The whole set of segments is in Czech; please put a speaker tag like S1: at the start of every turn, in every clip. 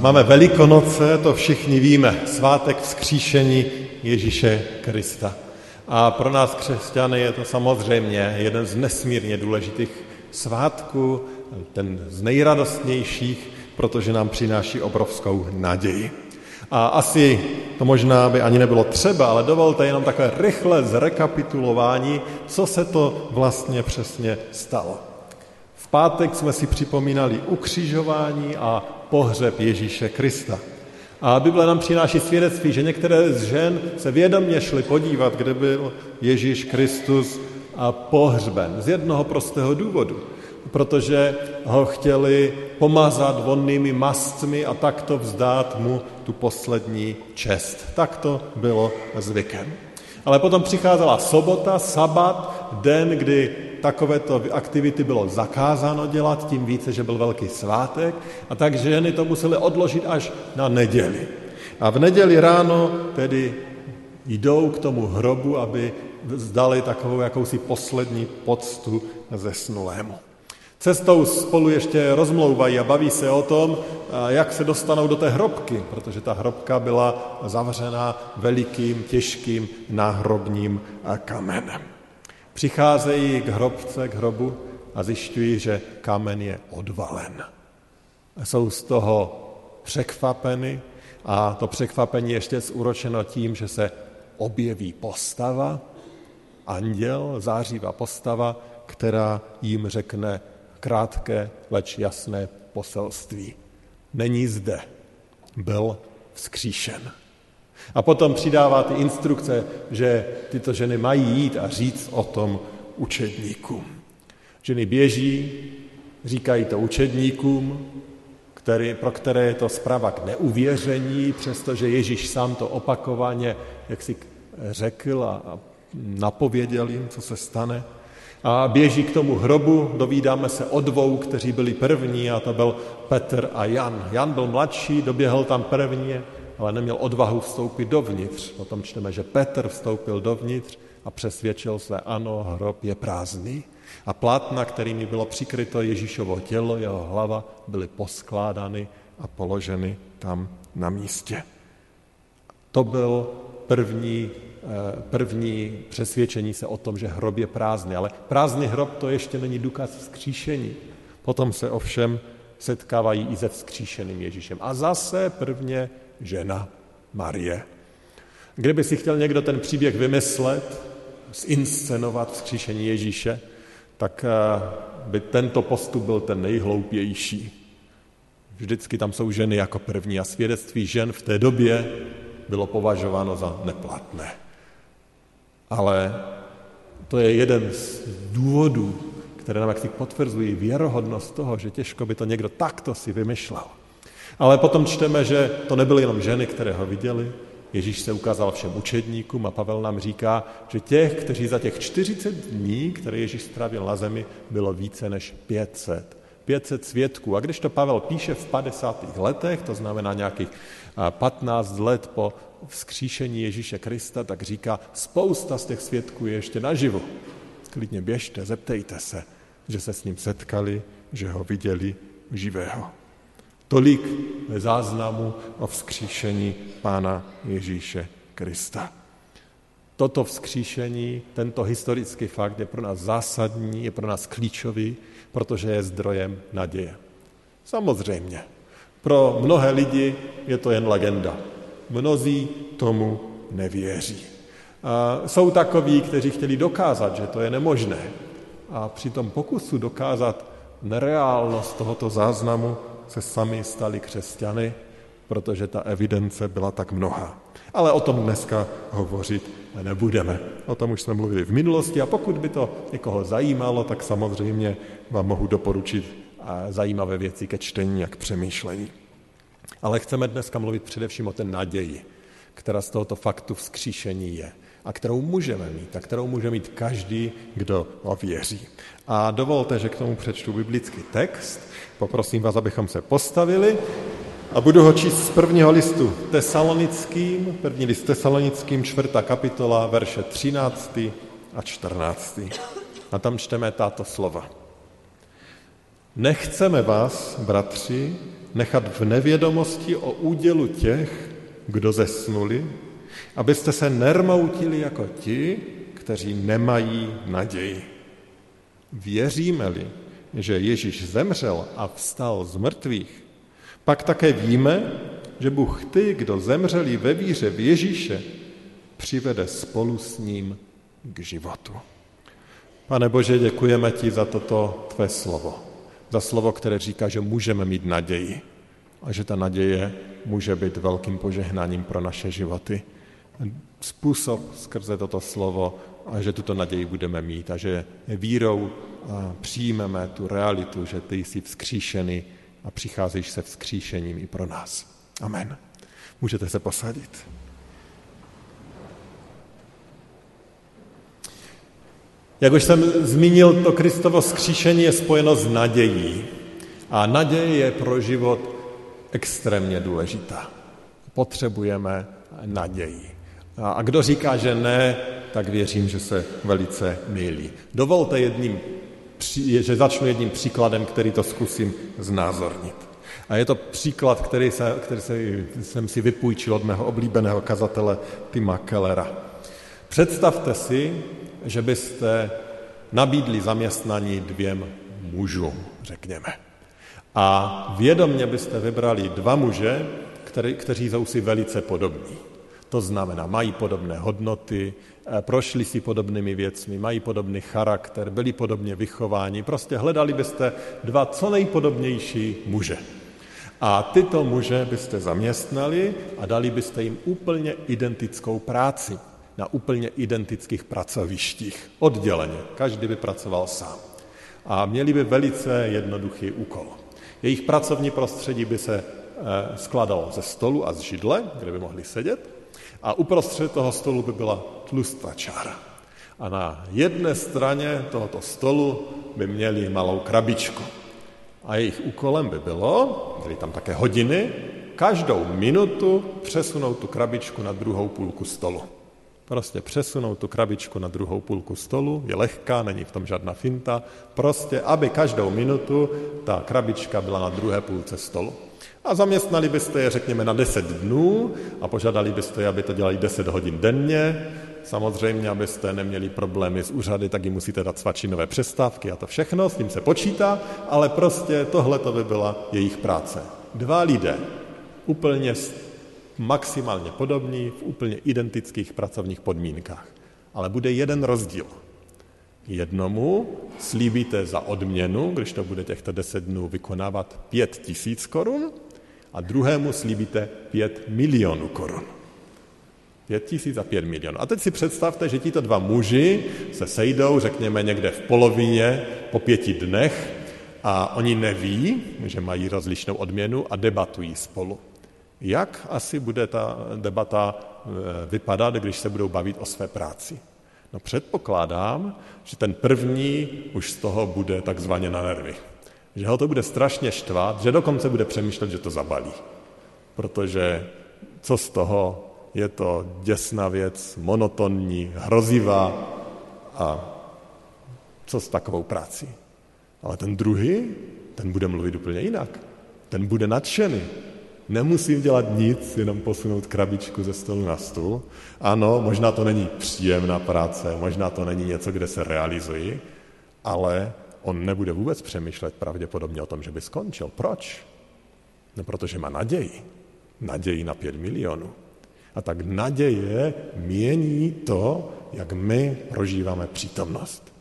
S1: máme Velikonoce, to všichni víme, svátek vzkříšení Ježíše Krista. A pro nás křesťany je to samozřejmě jeden z nesmírně důležitých svátků, ten z nejradostnějších, protože nám přináší obrovskou naději. A asi to možná by ani nebylo třeba, ale dovolte jenom takové rychlé zrekapitulování, co se to vlastně přesně stalo. V pátek jsme si připomínali ukřižování a pohřeb Ježíše Krista. A Bible nám přináší svědectví, že některé z žen se vědomě šly podívat, kde byl Ježíš Kristus a pohřben. Z jednoho prostého důvodu. Protože ho chtěli pomazat vonnými mastmi a takto vzdát mu tu poslední čest. Tak to bylo zvykem. Ale potom přicházela sobota, sabat, den, kdy takovéto aktivity bylo zakázáno dělat, tím více, že byl velký svátek, a tak ženy to musely odložit až na neděli. A v neděli ráno tedy jdou k tomu hrobu, aby zdali takovou jakousi poslední poctu zesnulému. Cestou spolu ještě rozmlouvají a baví se o tom, jak se dostanou do té hrobky, protože ta hrobka byla zavřena velikým, těžkým náhrobním kamenem. Přicházejí k hrobce, k hrobu a zjišťují, že kámen je odvalen. Jsou z toho překvapeny a to překvapení ještě zúročeno tím, že se objeví postava, anděl, zářivá postava, která jim řekne krátké, leč jasné poselství. Není zde, byl vzkříšen. A potom přidává ty instrukce, že tyto ženy mají jít a říct o tom učedníkům. Ženy běží, říkají to učedníkům, který, pro které je to zpráva k neuvěření, přestože Ježíš sám to opakovaně, jak si řekl a napověděl jim, co se stane. A běží k tomu hrobu, dovídáme se o dvou, kteří byli první, a to byl Petr a Jan. Jan byl mladší, doběhl tam první, ale neměl odvahu vstoupit dovnitř. Potom čteme, že Petr vstoupil dovnitř a přesvědčil se, ano, hrob je prázdný. A plátna, kterými bylo přikryto Ježíšovo tělo, jeho hlava, byly poskládány a položeny tam na místě. To byl první, eh, první přesvědčení se o tom, že hrob je prázdný. Ale prázdný hrob to ještě není důkaz vzkříšení. Potom se ovšem setkávají i se vzkříšeným Ježíšem. A zase prvně žena Marie. Kdyby si chtěl někdo ten příběh vymyslet, zinscenovat vzkříšení Ježíše, tak eh, by tento postup byl ten nejhloupější. Vždycky tam jsou ženy jako první a svědectví žen v té době bylo považováno za neplatné. Ale to je jeden z důvodů, které nám jaksi potvrzují věrohodnost toho, že těžko by to někdo takto si vymyšlel. Ale potom čteme, že to nebyly jenom ženy, které ho viděli, Ježíš se ukázal všem učedníkům a Pavel nám říká, že těch, kteří za těch 40 dní, které Ježíš strávil na zemi, bylo více než 500. 500 svědků. A když to Pavel píše v 50. letech, to znamená nějakých 15 let po vzkříšení Ježíše Krista, tak říká, spousta z těch svědků je ještě naživu. Klidně běžte, zeptejte se, že se s ním setkali, že ho viděli živého. Tolik ve záznamu o vzkříšení Pána Ježíše Krista. Toto vzkříšení, tento historický fakt je pro nás zásadní, je pro nás klíčový, protože je zdrojem naděje. Samozřejmě, pro mnohé lidi je to jen legenda. Mnozí tomu nevěří. A jsou takoví, kteří chtěli dokázat, že to je nemožné. A při tom pokusu dokázat nereálnost tohoto záznamu se sami stali křesťany, protože ta evidence byla tak mnoha. Ale o tom dneska hovořit nebudeme. O tom už jsme mluvili v minulosti a pokud by to někoho zajímalo, tak samozřejmě vám mohu doporučit zajímavé věci ke čtení a k přemýšlení. Ale chceme dneska mluvit především o té naději, která z tohoto faktu vzkříšení je a kterou můžeme mít a kterou může mít každý, kdo věří. A dovolte, že k tomu přečtu biblický text. Poprosím vás, abychom se postavili a budu ho číst z prvního listu tesalonickým, první list tesalonickým, čtvrtá kapitola, verše 13 a 14. A tam čteme tato slova. Nechceme vás, bratři, nechat v nevědomosti o údělu těch, kdo zesnuli, abyste se nermoutili jako ti, kteří nemají naději. Věříme-li, že Ježíš zemřel a vstal z mrtvých, pak také víme, že Bůh ty, kdo zemřeli ve víře v Ježíše, přivede spolu s ním k životu. Pane Bože, děkujeme ti za toto tvé slovo. Za slovo, které říká, že můžeme mít naději a že ta naděje může být velkým požehnáním pro naše životy. Způsob skrze toto slovo a že tuto naději budeme mít a že vírou přijmeme tu realitu, že ty jsi vzkříšený a přicházíš se vzkříšením i pro nás. Amen. Můžete se posadit. Jak už jsem zmínil, to Kristovo skříšení je spojeno s nadějí. A naděje je pro život extrémně důležitá. Potřebujeme naději. A kdo říká, že ne, tak věřím, že se velice mýlí. Dovolte jedním, že začnu jedním příkladem, který to zkusím znázornit. A je to příklad, který, se, který se, jsem si vypůjčil od mého oblíbeného kazatele Tima Kellera. Představte si, že byste nabídli zaměstnaní dvěm mužům, řekněme. A vědomně byste vybrali dva muže, který, kteří jsou si velice podobní. To znamená, mají podobné hodnoty, eh, prošli si podobnými věcmi, mají podobný charakter, byli podobně vychováni. Prostě hledali byste dva co nejpodobnější muže. A tyto muže byste zaměstnali a dali byste jim úplně identickou práci na úplně identických pracovištích, odděleně. Každý by pracoval sám. A měli by velice jednoduchý úkol. Jejich pracovní prostředí by se eh, skladalo ze stolu a z židle, kde by mohli sedět, a uprostřed toho stolu by byla tlustá čára. A na jedné straně tohoto stolu by měli malou krabičku. A jejich úkolem by bylo, byly tam také hodiny, každou minutu přesunout tu krabičku na druhou půlku stolu. Prostě přesunout tu krabičku na druhou půlku stolu, je lehká, není v tom žádná finta, prostě, aby každou minutu ta krabička byla na druhé půlce stolu. A zaměstnali byste je, řekněme, na 10 dnů a požádali byste je, aby to dělali 10 hodin denně. Samozřejmě, abyste neměli problémy s úřady, tak jim musíte dát svačinové přestávky a to všechno, s tím se počítá, ale prostě tohle to by byla jejich práce. Dva lidé, úplně maximálně podobní, v úplně identických pracovních podmínkách. Ale bude jeden rozdíl. Jednomu slíbíte za odměnu, když to bude těchto deset dnů vykonávat, pět tisíc korun a druhému slíbíte pět milionů korun. Pět tisíc a pět milionů. A teď si představte, že tito dva muži se sejdou, řekněme někde v polovině, po pěti dnech a oni neví, že mají rozlišnou odměnu a debatují spolu. Jak asi bude ta debata eh, vypadat, když se budou bavit o své práci? No předpokládám, že ten první už z toho bude takzvaně na nervy. Že ho to bude strašně štvat, že dokonce bude přemýšlet, že to zabalí. Protože co z toho, je to děsná věc, monotonní, hrozivá a co s takovou prací. Ale ten druhý, ten bude mluvit úplně jinak. Ten bude nadšený. Nemusím dělat nic, jenom posunout krabičku ze stolu na stůl. Ano, možná to není příjemná práce, možná to není něco, kde se realizuji, ale on nebude vůbec přemýšlet pravděpodobně o tom, že by skončil. Proč? No, protože má naději. Naději na pět milionů. A tak naděje mění to, jak my prožíváme přítomnost.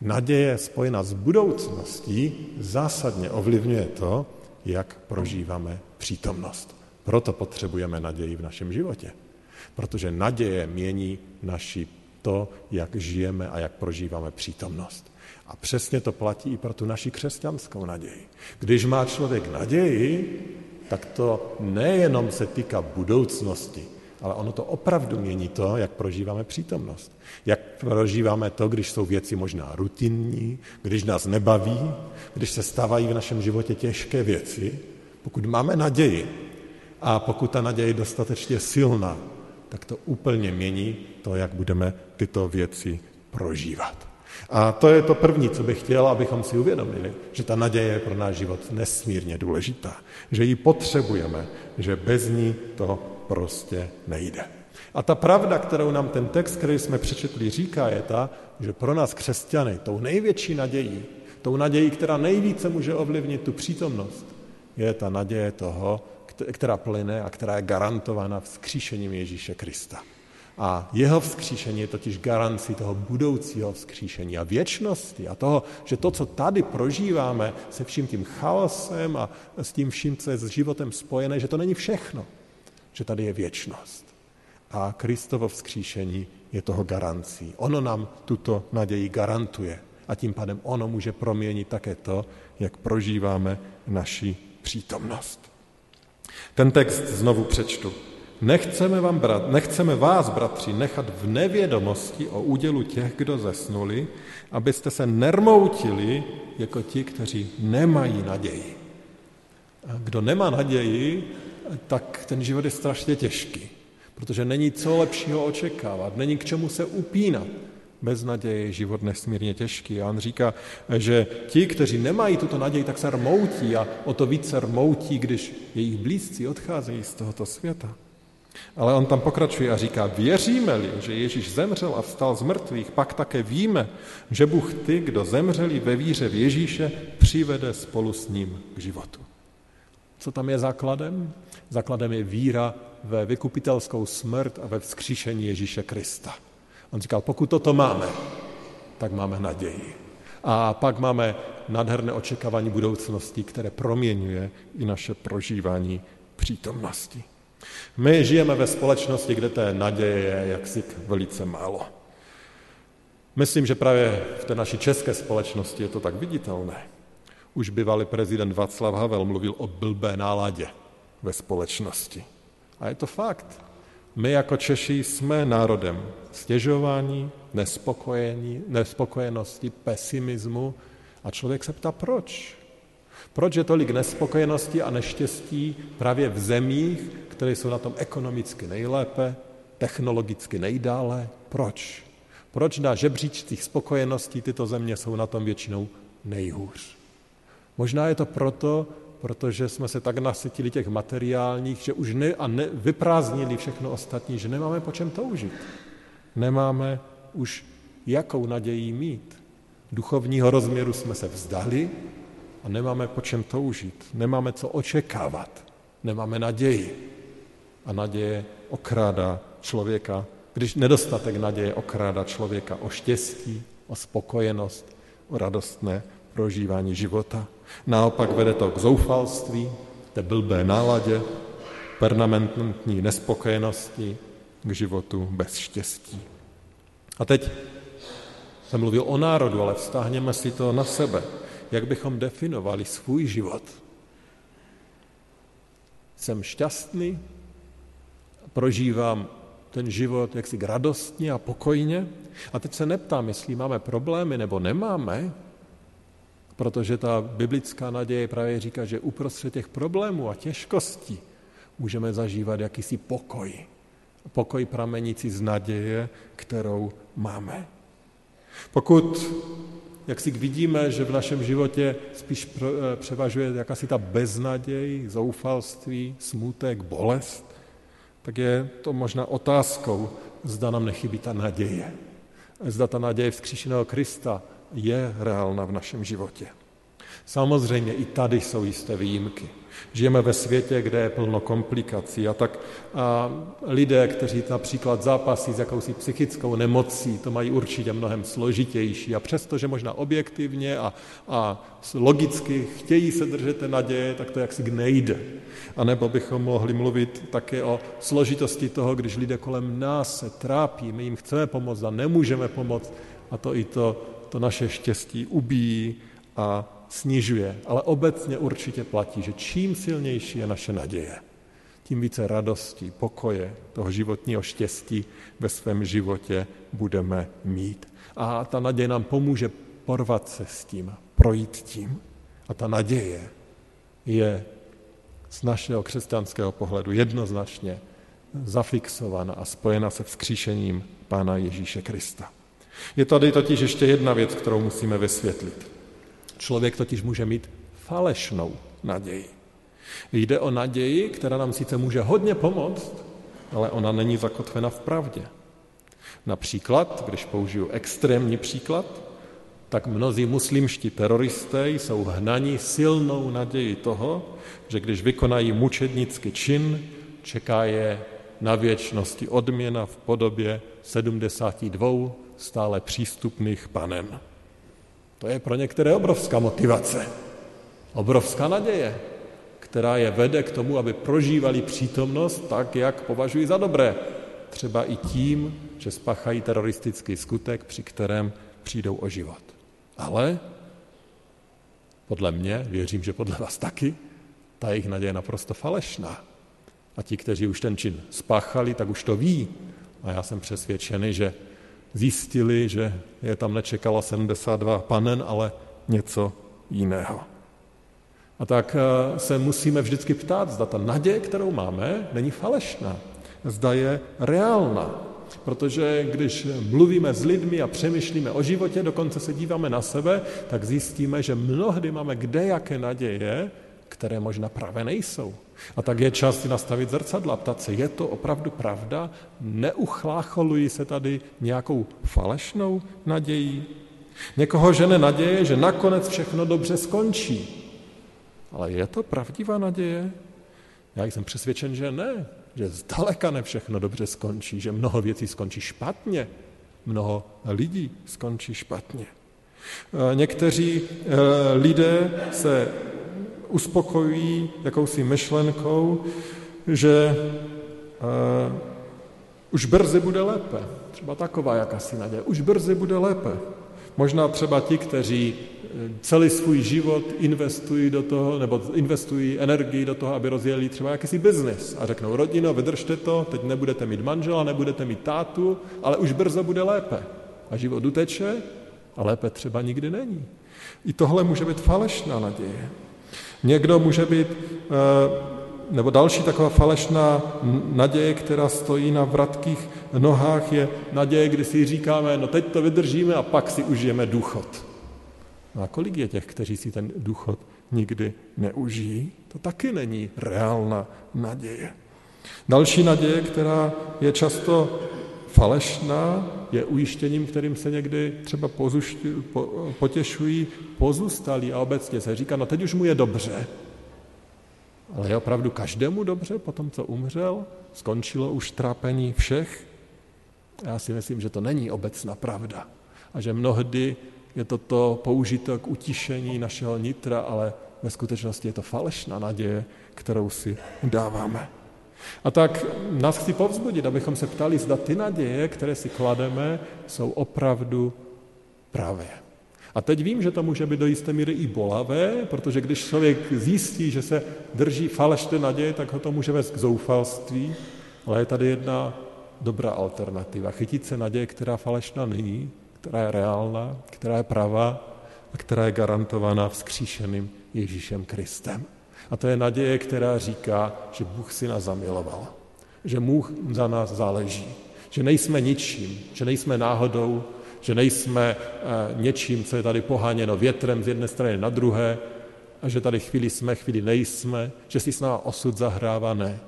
S1: Naděje spojená s budoucností zásadně ovlivňuje to, jak prožíváme přítomnost. Proto potřebujeme naději v našem životě. Protože naděje mění naši to, jak žijeme a jak prožíváme přítomnost. A přesně to platí i pro tu naši křesťanskou naději. Když má člověk naději, tak to nejenom se týká budoucnosti, ale ono to opravdu mění to, jak prožíváme přítomnost. Jak prožíváme to, když jsou věci možná rutinní, když nás nebaví, když se stávají v našem životě těžké věci. Pokud máme naději a pokud ta naděje je dostatečně silná, tak to úplně mění to, jak budeme tyto věci prožívat. A to je to první, co bych chtěl, abychom si uvědomili, že ta naděje je pro náš život nesmírně důležitá, že ji potřebujeme, že bez ní to prostě nejde. A ta pravda, kterou nám ten text, který jsme přečetli, říká, je ta, že pro nás křesťany tou největší nadějí, tou nadějí, která nejvíce může ovlivnit tu přítomnost, je ta naděje toho, která plyne a která je garantována vzkříšením Ježíše Krista. A jeho vzkříšení je totiž garancí toho budoucího vzkříšení a věčnosti a toho, že to, co tady prožíváme se vším tím chaosem a s tím vším, co je s životem spojené, že to není všechno, že tady je věčnost. A Kristovo vzkříšení je toho garancí. Ono nám tuto naději garantuje a tím pádem ono může proměnit také to, jak prožíváme naši přítomnost. Ten text znovu přečtu. Nechceme, vám, brat, nechceme vás, bratři, nechat v nevědomosti o údělu těch, kdo zesnuli, abyste se nermoutili jako ti, kteří nemají naději. A kdo nemá naději, tak ten život je strašně těžký, protože není co lepšího očekávat, není k čemu se upínat. Bez naděje je život nesmírně těžký. A on říká, že ti, kteří nemají tuto naději, tak se rmoutí a o to více rmoutí, když jejich blízcí odcházejí z tohoto světa. Ale on tam pokračuje a říká, věříme-li, že Ježíš zemřel a vstal z mrtvých, pak také víme, že Bůh ty, kdo zemřeli ve víře v Ježíše, přivede spolu s ním k životu. Co tam je základem? Základem je víra ve vykupitelskou smrt a ve vzkříšení Ježíše Krista. On říkal, pokud toto máme, tak máme naději. A pak máme nádherné očekávání budoucnosti, které proměňuje i naše prožívání přítomnosti. My žijeme ve společnosti, kde té naděje je jaksi velice málo. Myslím, že právě v té naší české společnosti je to tak viditelné. Už bývalý prezident Václav Havel mluvil o blbé náladě ve společnosti. A je to fakt. My jako Češi jsme národem stěžování, nespokojení, nespokojenosti, pesimismu a člověk se ptá, proč? Proč je tolik nespokojenosti a neštěstí právě v zemích, které jsou na tom ekonomicky nejlépe, technologicky nejdále? Proč? Proč na žebříčcích spokojeností tyto země jsou na tom většinou nejhůř? Možná je to proto, protože jsme se tak nasytili těch materiálních, že už ne, a ne, vyprázdnili všechno ostatní, že nemáme po čem toužit. Nemáme už jakou naději mít. Duchovního rozměru jsme se vzdali a nemáme po čem toužit. Nemáme co očekávat. Nemáme naději. A naděje okrádá člověka, když nedostatek naděje okrádá člověka o štěstí, o spokojenost, o radostné prožívání života. Naopak vede to k zoufalství, té blbé náladě, permanentní nespokojenosti, k životu bez štěstí. A teď jsem mluvil o národu, ale vztáhněme si to na sebe. Jak bychom definovali svůj život? Jsem šťastný, prožívám ten život jaksi radostně a pokojně. A teď se neptám, jestli máme problémy nebo nemáme, Protože ta biblická naděje právě říká, že uprostřed těch problémů a těžkostí můžeme zažívat jakýsi pokoj. Pokoj pramenící z naděje, kterou máme. Pokud jak si vidíme, že v našem životě spíš eh, převažuje jakási ta beznaděj, zoufalství, smutek, bolest, tak je to možná otázkou, zda nám nechybí ta naděje. Zda ta naděje vzkříšeného Krista je reálna v našem životě. Samozřejmě i tady jsou jisté výjimky. Žijeme ve světě, kde je plno komplikací a tak a lidé, kteří například zápasí s jakousi psychickou nemocí, to mají určitě mnohem složitější a přestože možná objektivně a, a logicky chtějí se držet té naděje, tak to jaksi nejde. A nebo bychom mohli mluvit také o složitosti toho, když lidé kolem nás se trápí, my jim chceme pomoct a nemůžeme pomoct a to i to to naše štěstí ubíjí a snižuje, ale obecně určitě platí, že čím silnější je naše naděje, tím více radosti, pokoje, toho životního štěstí ve svém životě budeme mít. A ta naděje nám pomůže porvat se s tím, projít tím. A ta naděje je z našeho křesťanského pohledu jednoznačně zafixována a spojena se vzkříšením Pána Ježíše Krista. Je tady totiž ještě jedna věc, kterou musíme vysvětlit. Člověk totiž může mít falešnou naději. Jde o naději, která nám sice může hodně pomoct, ale ona není zakotvena v pravdě. Například, když použiju extrémní příklad, tak mnozí muslimští teroristé jsou hnaní silnou naději toho, že když vykonají mučednický čin, čeká je na věčnosti odměna v podobě 72 stále přístupných panem. To je pro některé obrovská motivace, obrovská naděje, která je vede k tomu, aby prožívali přítomnost tak, jak považují za dobré. Třeba i tím, že spachají teroristický skutek, při kterém přijdou o život. Ale podle mě, věřím, že podle vás taky, ta jejich naděje je naprosto falešná. A ti, kteří už ten čin spáchali, tak už to ví. A já jsem přesvědčený, že zjistili, že je tam nečekala 72 panen, ale něco jiného. A tak eh, se musíme vždycky ptát, zda ta naděje, kterou máme, není falešná, zda je reálná. Protože když mluvíme s lidmi a přemýšlíme o životě, dokonce se díváme na sebe, tak zjistíme, že mnohdy máme kde jaké naděje, které možná právě nejsou. A tak je čas si nastavit zrcadlo a ptat se, je to opravdu pravda? Neuchlácholují se tady nějakou falešnou nadějí? Někoho žene naděje, že nakonec všechno dobře skončí. Ale je to pravdivá naděje? Já jsem přesvědčen, že ne, že zdaleka ne všechno dobře skončí, že mnoho věcí skončí špatně, mnoho lidí skončí špatně. E, někteří e, lidé se uspokojují jakousi myšlenkou, že uh, už brzy bude lépe. Třeba taková jakási naděje. Už brzy bude lépe. Možná třeba ti, kteří eh, celý svůj život investují do toho, nebo investují energii do toho, aby rozjeli třeba jakýsi biznis a řeknou, rodino, vydržte to, teď nebudete mít manžela, nebudete mít tátu, ale už brzo bude lépe. A život uteče a lépe třeba nikdy není. I tohle může být falešná naděje. Někdo může být, eh, nebo další taková falešná naděje, která stojí na vratkých nohách, je naděje, kdy si říkáme, no teď to vydržíme a pak si užijeme důchod. No a kolik je těch, kteří si ten důchod nikdy neužijí? To taky není reálná naděje. Další naděje, která je často falešná, je ujištěním, kterým se někdy třeba po, potěšují pozůstalí a obecně se říká, no teď už mu je dobře. Ale je opravdu každému dobře po tom, co umřel? Skončilo už trápení všech? Já si myslím, že to není obecná pravda. A že mnohdy je toto použito k utišení našeho nitra, ale ve skutečnosti je to falešná naděje, kterou si dáváme. A tak nás chci povzbudit, abychom se ptali, zda ty naděje, které si klademe, jsou opravdu pravé. A teď vím, že to může být do jisté míry i bolavé, protože když člověk zjistí, že se drží falešné naděje, tak ho to může vést k zoufalství, ale je tady jedna dobrá alternativa. Chytit se naděje, která falešná není, která je reálná, která je pravá a která je garantovaná vzkříšeným Ježíšem Kristem. A to je naděje, která říká, že Bůh si nás zamiloval, že Bůh za nás záleží, že nejsme ničím, že nejsme náhodou, že nejsme eh, něčím, co je tady poháněno větrem z jedné strany na druhé a že tady chvíli jsme, chvíli nejsme, že si s náma osud zahrává, ne.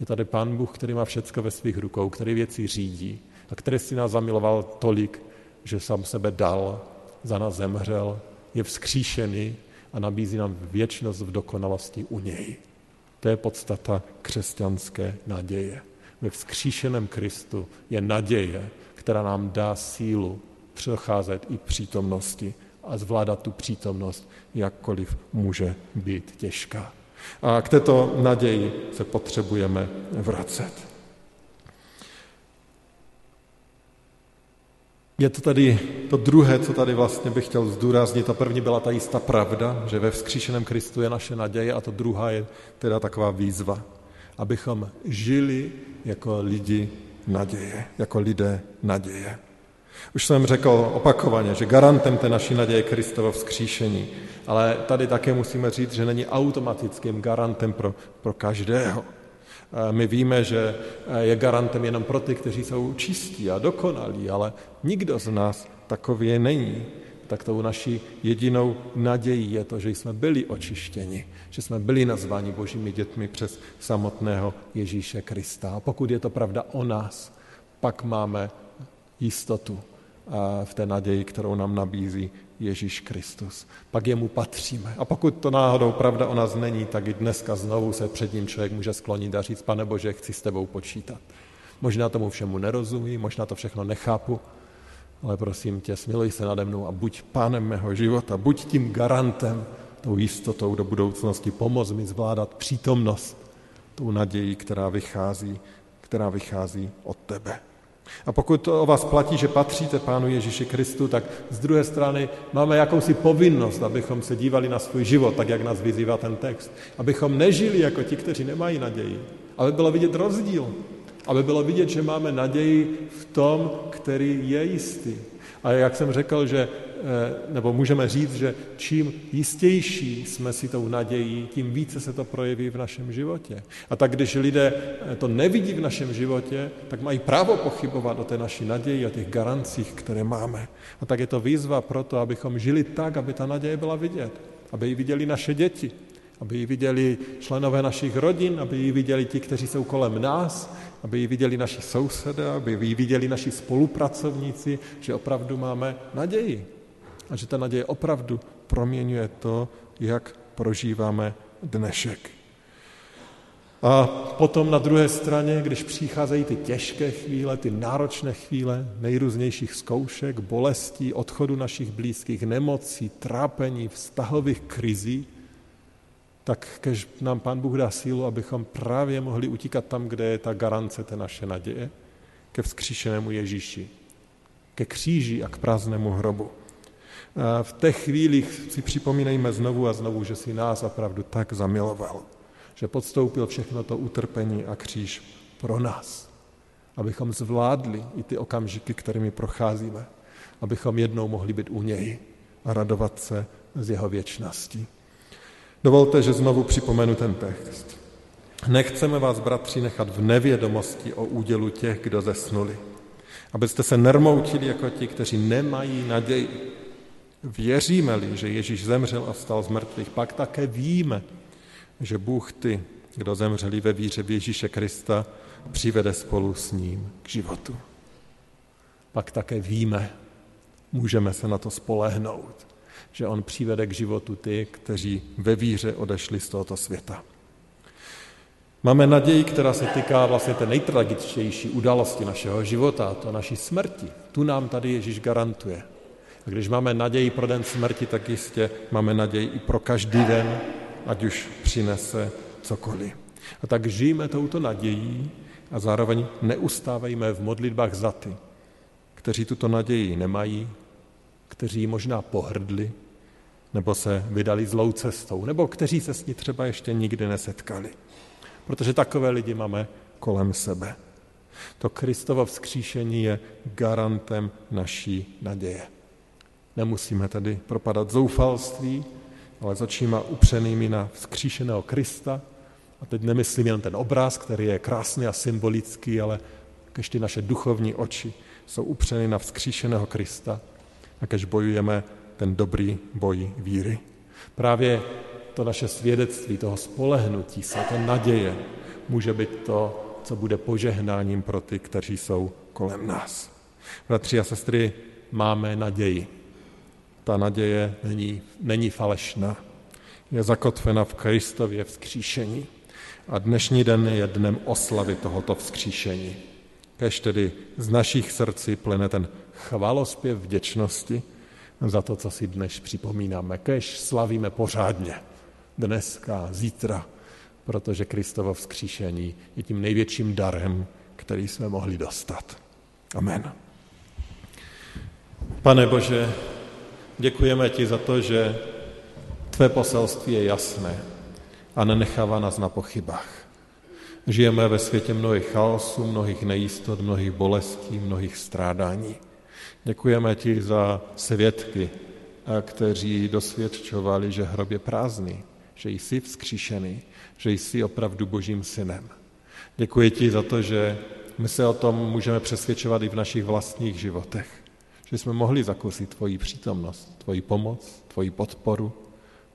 S1: Je tady Pán Bůh, který má všecko ve svých rukou, který věci řídí a který si nás zamiloval tolik, že sám sebe dal, za nás zemřel, je vzkříšený a nabízí nám věčnost v dokonalosti u něj. To je podstata křesťanské naděje. Ve vzkříšeném Kristu je naděje, která nám dá sílu přecházet i přítomnosti a zvládat tu přítomnost, jakkoliv může být těžká. A k této naději se potřebujeme vracet. Je to tady to druhé, co tady vlastně bych chtěl zdůraznit. To první byla ta jistá pravda, že ve vzkříšeném Kristu je naše naděje a to druhá je teda taková výzva, abychom žili jako lidi naděje, jako lidé naděje. Už jsem řekl opakovaně, že garantem té naší naděje je Kristovo vzkříšení, ale tady také musíme říct, že není automatickým garantem pro, pro každého. My víme, že je garantem jenom pro ty, kteří jsou čistí a dokonalí, ale nikdo z nás takový není. Tak tou naší jedinou nadějí je to, že jsme byli očištěni, že jsme byli nazváni božími dětmi přes samotného Ježíše Krista. A pokud je to pravda o nás, pak máme jistotu v té naději, kterou nám nabízí Ježíš Kristus. Pak jemu patříme. A pokud to náhodou pravda o nás není, tak i dneska znovu se před ním člověk může sklonit a říct, pane Bože, chci s tebou počítat. Možná tomu všemu nerozumím, možná to všechno nechápu, ale prosím tě, smiluj se nade mnou a buď pánem mého života, buď tím garantem, tou jistotou do budoucnosti, pomoz mi zvládat přítomnost, tou naději, která vychází, která vychází od tebe. A pokud to o vás platí, že patříte Pánu Ježíši Kristu, tak z druhé strany máme jakousi povinnost, abychom se dívali na svůj život, tak jak nás vyzývá ten text. Abychom nežili jako ti, kteří nemají naději. Aby bylo vidět rozdíl. Aby bylo vidět, že máme naději v tom, který je jistý. A jak jsem řekl, že nebo můžeme říct, že čím jistější jsme si tou nadějí, tím více se to projeví v našem životě. A tak když lidé eh, to nevidí v našem životě, tak mají právo pochybovat o té naší naději, o těch garancích, které máme. A tak je to výzva pro to, abychom žili tak, aby ta naděje byla vidět. Aby ji viděli naše děti, aby ji viděli členové našich rodin, aby ji viděli ti, kteří jsou kolem nás, aby ji viděli naši sousedé, aby ji viděli naši spolupracovníci, že opravdu máme naději a že ta naděje opravdu proměňuje to, jak prožíváme dnešek. A potom na druhé straně, když přicházejí ty těžké chvíle, ty náročné chvíle, nejrůznějších zkoušek, bolestí, odchodu našich blízkých, nemocí, trápení, vztahových krizí, tak kež nám Pán Bůh dá sílu, abychom právě mohli utíkat tam, kde je ta garance té naše naděje, ke vzkříšenému Ježíši, ke kříži a k prázdnému hrobu. V těch chvílích si připomínejme znovu a znovu, že si nás opravdu tak zamiloval, že podstoupil všechno to utrpení a kříž pro nás, abychom zvládli i ty okamžiky, kterými procházíme, abychom jednou mohli být u něj a radovat se z jeho věčnosti. Dovolte, že znovu připomenu ten text. Nechceme vás, bratři, nechat v nevědomosti o údělu těch, kdo zesnuli, abyste se nermoutili jako ti, kteří nemají naději. Věříme-li, že Ježíš zemřel a vstal z mrtvých, pak také víme, že Bůh ty, kdo zemřeli ve víře v Ježíše Krista, přivede spolu s ním k životu. Pak také víme, můžeme se na to spolehnout, že on přivede k životu ty, kteří ve víře odešli z tohoto světa. Máme naději, která se týká vlastně té nejtragičtější události našeho života, to naší smrti. Tu nám tady Ježíš garantuje. A když máme naději pro den smrti, tak jistě máme naději i pro každý den, ať už přinese cokoliv. A tak žijeme touto nadějí a zároveň neustávejme v modlitbách za ty, kteří tuto naději nemají, kteří možná pohrdli, nebo se vydali zlou cestou, nebo kteří se s ní třeba ještě nikdy nesetkali. Protože takové lidi máme kolem sebe. To Kristovo vzkříšení je garantem naší naděje. Nemusíme tedy propadat zoufalství, ale očima upřenými na vzkříšeného Krista. A teď nemyslím jen ten obraz, který je krásný a symbolický, ale kež ty naše duchovní oči jsou upřeny na vzkříšeného Krista a kež bojujeme ten dobrý boj víry. Právě to naše svědectví, toho spolehnutí se, to naděje, může být to, co bude požehnáním pro ty, kteří jsou kolem nás. Bratři a sestry, máme naději ta naděje není, není falešná. Je zakotvena v Kristově vzkříšení. A dnešní den je dnem oslavy tohoto vzkříšení. Kež tedy z našich srdcí plyne ten chvalospěv vděčnosti za to, co si dnes připomínáme. Kež slavíme pořádně dneska, zítra, protože Kristovo vzkříšení je tím největším darem, který jsme mohli dostat. Amen. Pane Bože, děkujeme ti za to, že tvé poselství je jasné a nenechává nás na pochybách. Žijeme ve světě mnohých chaosů, mnohých nejistot, mnohých bolestí, mnohých strádání. Děkujeme ti za svědky, kteří dosvědčovali, že hrob je prázdný, že jsi vzkříšený, že jsi opravdu božím synem. Děkuji ti za to, že my se o tom můžeme přesvědčovat i v našich vlastních životech. Že jsme mohli zakusit tvoji přítomnost, tvoji pomoc, tvoji podporu,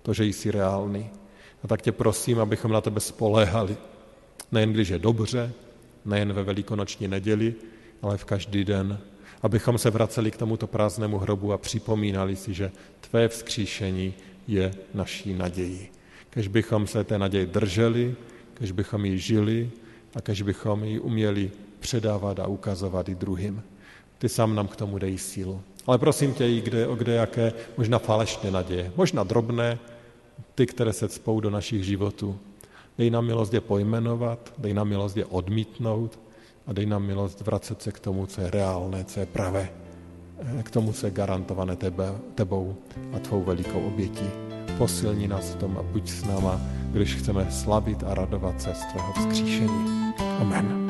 S1: to, že jsi reálný. A tak tě prosím, abychom na tebe spoléhali. Nejen když je dobře, nejen ve velikonoční neděli, ale v každý den. Abychom se vraceli k tomuto prázdnému hrobu a připomínali si, že tvé vzkříšení je naší nadějí. Kež bychom se té naději drželi, kež bychom ji žili a kež bychom ji uměli předávat a ukazovat i druhým. Ty sám nám k tomu dej sílu. Ale prosím tě i kde, o kde jaké možná falešné naděje, možná drobné, ty, které se cpou do našich životů. Dej nám milost je pojmenovat, dej nám milost je odmítnout a dej nám milost vracet se k tomu, co je reálné, co je pravé, k tomu, co je garantované tebe, tebou a tvou velikou obětí. Posilni nás v tom a buď s náma, když chceme slavit a radovat se z tvého vzkříšení. Amen.